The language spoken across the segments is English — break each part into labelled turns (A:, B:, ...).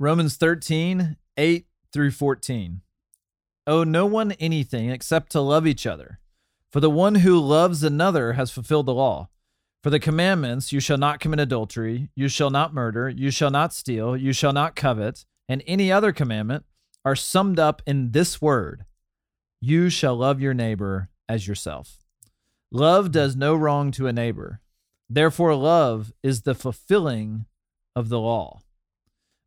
A: Romans 13, 8 through 14. Owe no one anything except to love each other. For the one who loves another has fulfilled the law. For the commandments, you shall not commit adultery, you shall not murder, you shall not steal, you shall not covet, and any other commandment are summed up in this word You shall love your neighbor as yourself. Love does no wrong to a neighbor. Therefore, love is the fulfilling of the law.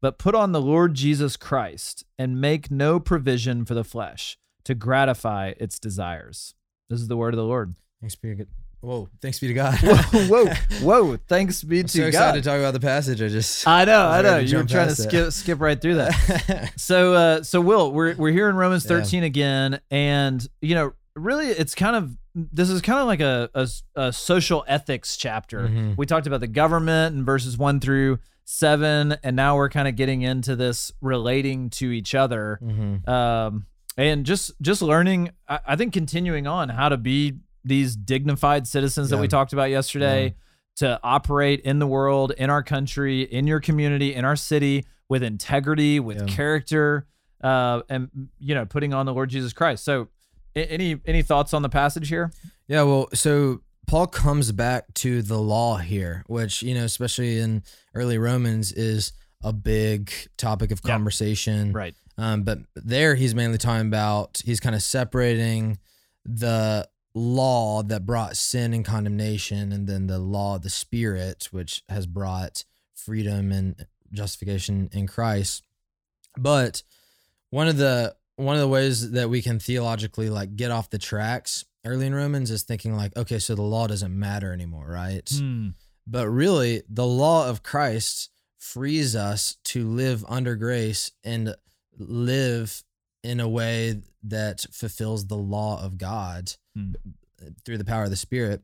A: but put on the Lord Jesus Christ and make no provision for the flesh to gratify its desires. This is the word of the Lord.
B: Thanks be to God. Whoa, thanks be to God.
A: whoa, whoa, whoa! Thanks be
B: I'm
A: to
B: so
A: God.
B: excited to talk about the passage. I just
A: I know, I
B: was
A: know. You were trying to skip skip right through that. so, uh, so Will, we're we're here in Romans
B: Yeah.
A: 13 again, and you know, really, it's kind of this is kind of like a a, a social ethics chapter.
B: Mhm.
A: We talked about the government in verses one through seven, and now we're kind of getting into this relating to each other,
B: Mhm.
A: um, and just just learning. I, I think continuing on how to be these dignified citizens that we talked about yesterday to operate in the world, in our country, in your community, in our city with integrity, with
B: Yeah.
A: character, uh, and you know, putting on the Lord Jesus Christ. So, any any thoughts on the passage here?
B: Yeah, well, so Paul comes back to the law here, which, you know, especially in early Romans is a big topic of conversation.
A: Right.
B: Um, but there he's mainly talking about he's kind of separating the law that brought sin and condemnation and then the law of the spirit which has brought freedom and justification in Christ. But one of the one of the ways that we can theologically like get off the tracks early in Romans is thinking like okay so the law doesn't matter anymore, right?
A: Hmm.
B: But really, the law of Christ frees us to live under grace and live in a way that fulfills the law of God
A: Hmm.
B: through the power of the Spirit.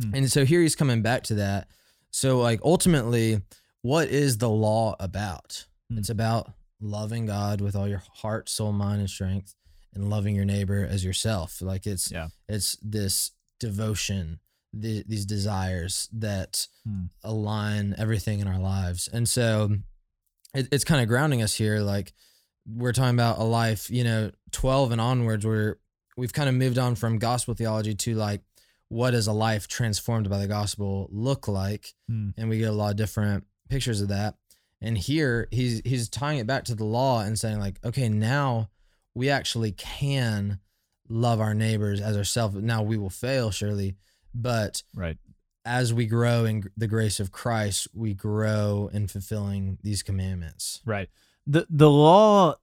A: Hmm.
B: And so here he's coming back to that. So, like, ultimately, what is the law about?
A: Hmm.
B: It's about loving God with all your heart, soul, mind, and strength, and loving your neighbor as yourself. Like, it's
A: Yeah.
B: it's this devotion, the, these desires that
A: Hmm.
B: align everything in our lives. And so it, it's kind of grounding us here. Like we're talking about a life, you know, 12 and onwards, where we've kind of moved on from gospel theology to like, what does a life transformed by the gospel look like?
A: Hmm.
B: And we get a lot of different pictures of that. And here he's he's tying it back to the law and saying like, okay, now we actually can love our neighbors as ourselves. Now we will fail surely, but
A: Right.
B: as we grow in the grace of Christ, we grow in fulfilling these commandments.
A: Right. The the law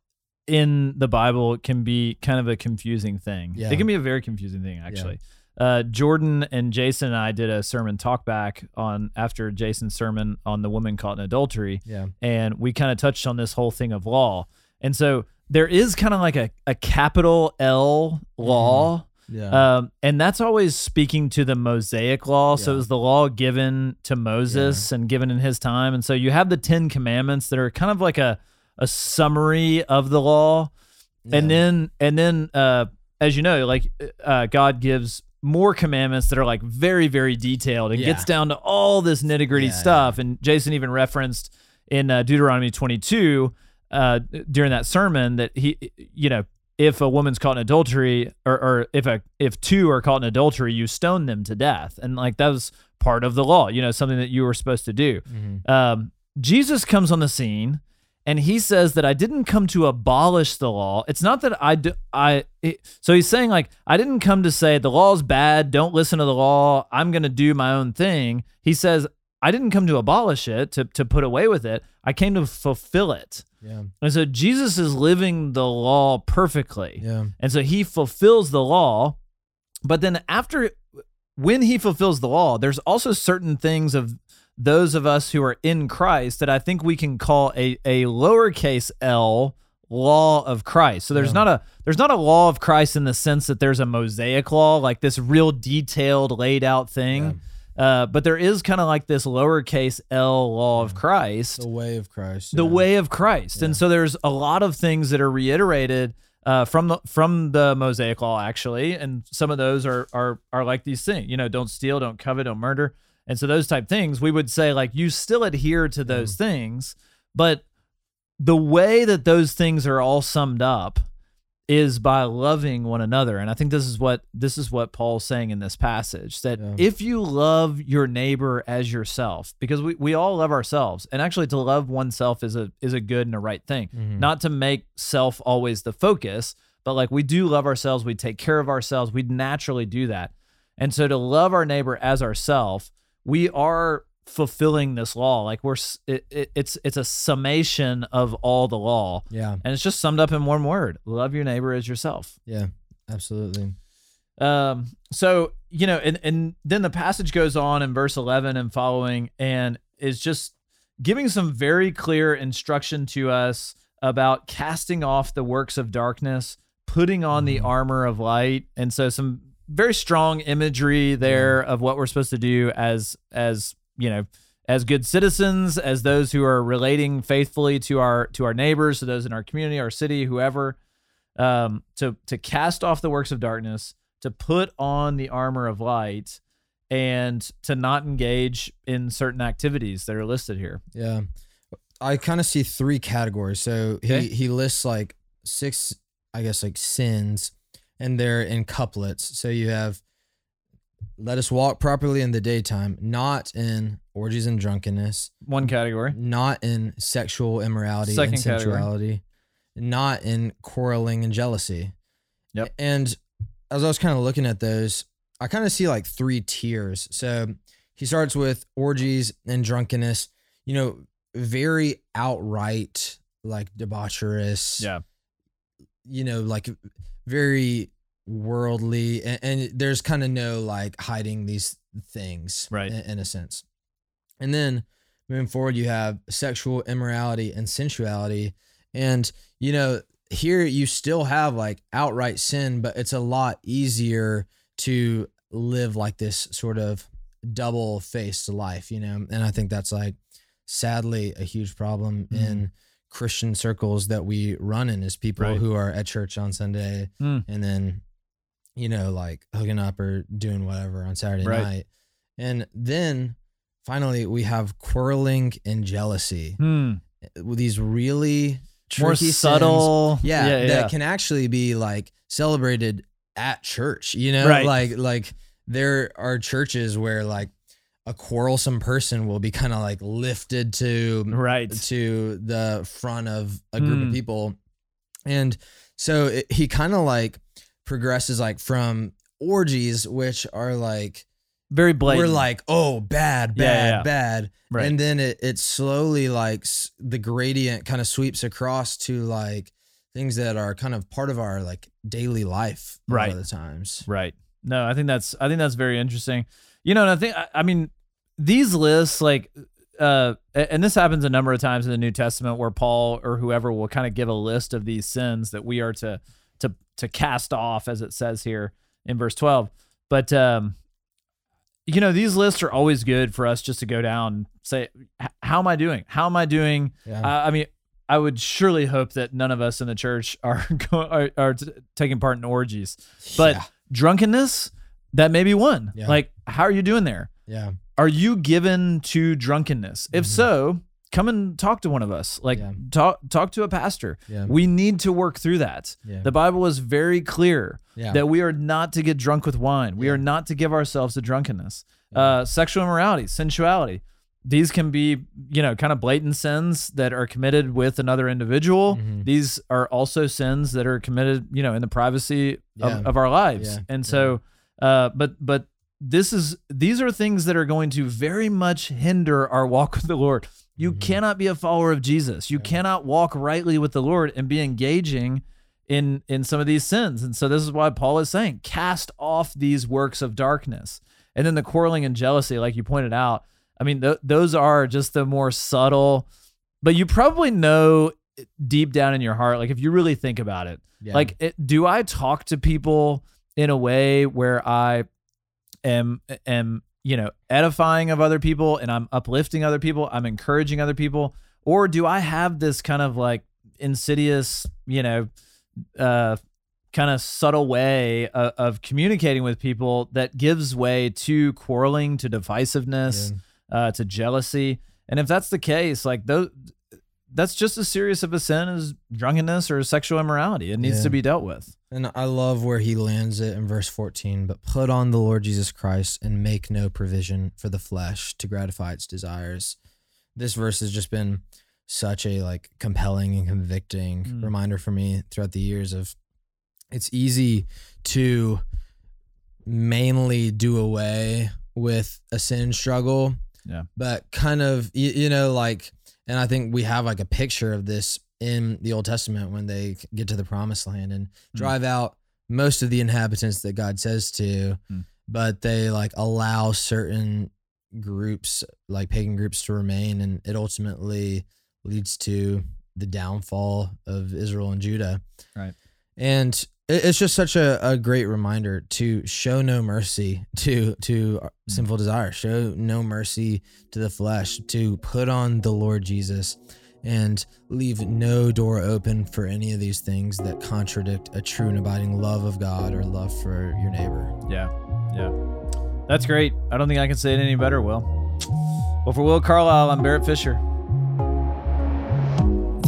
A: in the Bible can be kind of a confusing thing.
B: Yeah.
A: It can be a very confusing thing actually. Uh, Jordan and Jason and I did a sermon talk back on after Jason's sermon on the woman caught in adultery,
B: Yeah.
A: and we kind of touched on this whole thing of law. And so there is kind of like a, a capital L law.
B: Yeah.
A: Um, and that's always speaking to the Mosaic law. So
B: Yeah.
A: it was the law given to Moses and given in his time. And so you have the Ten Commandments that are kind of like a, a summary of the law. And then, and then, uh, as you know, like uh, God gives more commandments that are like very, very detailed and
B: Yeah.
A: gets down to all this nitty gritty
B: Yeah,
A: stuff. And Jason even referenced in uh, Deuteronomy 22 uh, during that sermon that he, you know, if a woman's caught in adultery or, or if a if two are caught in adultery, you stone them to death, and like that was part of the law, you know, something that you were supposed to do.
B: Mhm.
A: Um, Jesus comes on the scene, and he says that I didn't come to abolish the law. It's not that I do, I. It, so he's saying like I didn't come to say the law's bad. Don't listen to the law. I'm gonna do my own thing. He says I didn't come to abolish it to to put away with it. I came to fulfill it.
B: Yeah.
A: And so Jesus is living the law perfectly.
B: Yeah.
A: And so he fulfills the law. But then after when he fulfills the law, there's also certain things of those of us who are in Christ that I think we can call a, a lowercase L law of Christ. So there's
B: Yeah.
A: not a there's not a law of Christ in the sense that there's a Mosaic law, like this real detailed, laid out thing. Uh, but there is kind of like this lowercase L law of Christ,
B: The way of Christ.
A: the
B: yeah.
A: way of Christ. And so there's a lot of things that are reiterated uh, from the from the Mosaic law actually, and some of those are are are like these things. You know, don't steal, don't covet, don't murder, and so those type things. We would say like you still adhere to those things, but the way that those things are all summed up is by loving one another and i think this is what this is what paul's saying in this passage that
B: Yeah.
A: if you love your neighbor as yourself because we, we all love ourselves and actually to love oneself is a is a good and a right thing
B: Mhm.
A: not to make self always the focus but like we do love ourselves we take care of ourselves we naturally do that and so to love our neighbor as ourself we are fulfilling this law like we're it, it, it's it's a summation of all the law
B: Yeah.
A: and it's just summed up in one word love your neighbor as yourself
B: Yeah. Absolutely.
A: um so you know and and then the passage goes on in verse 11 and following and is just giving some very clear instruction to us about casting off the works of darkness putting on the
B: Mhm.
A: armor of light and so some very strong imagery there of what we're supposed to do as as you know as good citizens as those who are relating faithfully to our to our neighbors to those in our community our city whoever um to to cast off the works of darkness to put on the armor of light and to not engage in certain activities that are listed here
B: Yeah. I kind of see three categories. So he,
A: Okay.
B: he lists like six, I guess, like sins, and they're in couplets. So you have, let us walk properly in the daytime, not in orgies and drunkenness,
A: one category
B: not in sexual immorality
A: Second
B: and
A: category.
B: sensuality, not in quarreling and jealousy.
A: Yep.
B: And as I was kind of looking at those, I kind of see like three tiers. So he starts with orgies and drunkenness, you know, very outright like debaucherous,
A: yeah
B: you know, like very worldly. And, and there's kind of no like hiding these things,
A: Right.
B: In, in a sense. And then moving forward, you have sexual immorality and sensuality. And, you know, here you still have like outright sin, but it's a lot easier to live like this sort of double faced life, you know? And I think that's like sadly a huge problem
A: Mhm.
B: in Christian circles that we run in is people
A: Right.
B: who are at church on Sunday
A: Mm.
B: and then, you know, like hooking up or doing whatever on Saturday
A: Right.
B: night. And then finally, we have quarreling and jealousy.
A: Hmm.
B: With these really
A: more
B: tricky sins,
A: subtle
B: yeah,
A: yeah,
B: that
A: yeah.
B: can actually be like celebrated at church. You know,
A: Right.
B: like like there are churches where like a quarrelsome person will be kind of like lifted to
A: right
B: to the front of a group
A: Mm.
B: of people. And so it, he kind of like progresses like from orgies, which are like,
A: very blatant
B: we're like, oh, bad,
A: Yeah,
B: bad,
A: yeah.
B: bad.
A: Right.
B: And then it, it slowly like s- the gradient kind of sweeps across to like things that are kind of part of our like daily life a lot
A: Right.
B: of the times.
A: Right. No, I think that's I think that's very interesting. You know, and I think I, I mean these lists like uh and this happens a number of times in the New Testament where Paul or whoever will kind of give a list of these sins that we are to to to cast off as it says here in verse 12. But um you know, these lists are always good for us just to go down and say how am I doing? How am I doing?
B: Yeah.
A: I I mean, I would surely hope that none of us in the church are are, are t- taking part in orgies. But
B: yeah.
A: drunkenness, that may be one.
B: Yeah.
A: Like, how are you doing there?
B: Yeah.
A: Are you given to drunkenness? If
B: Mhm.
A: so, come and talk to one of us. Like,
B: Yeah.
A: talk talk to a pastor.
B: Yeah.
A: We need to work through that.
B: Yeah.
A: The Bible is very clear that we are not to get drunk with wine. We are not to give ourselves to drunkenness. Uh, sexual immorality, sensuality. These can be, you know, kind of blatant sins that are committed with another individual.
B: Mhm.
A: These are also sins that are committed, you know, in the privacy of, of our lives. And so, uh, but but this is these are things that are going to very much hinder our walk with the Lord. You
B: Mhm.
A: cannot be a follower of Jesus. You
B: Yeah.
A: cannot walk rightly with the Lord and be engaging in in some of these sins. And so this is why Paul is saying, cast off these works of darkness. And then the quarreling and jealousy, like you pointed out, I mean, th- those are just the more subtle. But you probably know deep down in your heart, like if you really think about it,
B: Yeah.
A: like it, do I talk to people in a way where I am am you know edifying of other people and I'm uplifting other people, I'm encouraging other people, or do I have this kind of like insidious, you know, uh kind of subtle way of, of communicating with people that gives way to quarreling, to divisiveness, uh, to jealousy. And if that's the case, like those, that's just as serious of a sin as drunkenness or sexual immorality. It needs
B: Yeah.
A: to be dealt with.
B: And I love where he lands it in verse 14. But put on the Lord Jesus Christ and make no provision for the flesh to gratify its desires. This verse has just been such a like compelling and convicting
A: Mm.
B: reminder for me throughout the years of it's easy to mainly do away with a sin struggle.
A: Yeah.
B: But kind of you, you know like and I think we have like a picture of this in the Old Testament when they get to the promised land and drive out most of the inhabitants that God says to,
A: Hmm.
B: but they like allow certain groups, like pagan groups, to remain, and it ultimately leads to the downfall of Israel and Judah.
A: Right.
B: And it's just such a, a great reminder to show no mercy to to sinful mm. desire, show no mercy to the flesh, to put on the Lord Jesus and leave no door open for any of these things that contradict a true and abiding love of God or love for your neighbor.
A: Yeah. Yeah. That's great. I don't think I can say it any better, Will. Well, for Will Carlisle, I'm Barrett Fisher.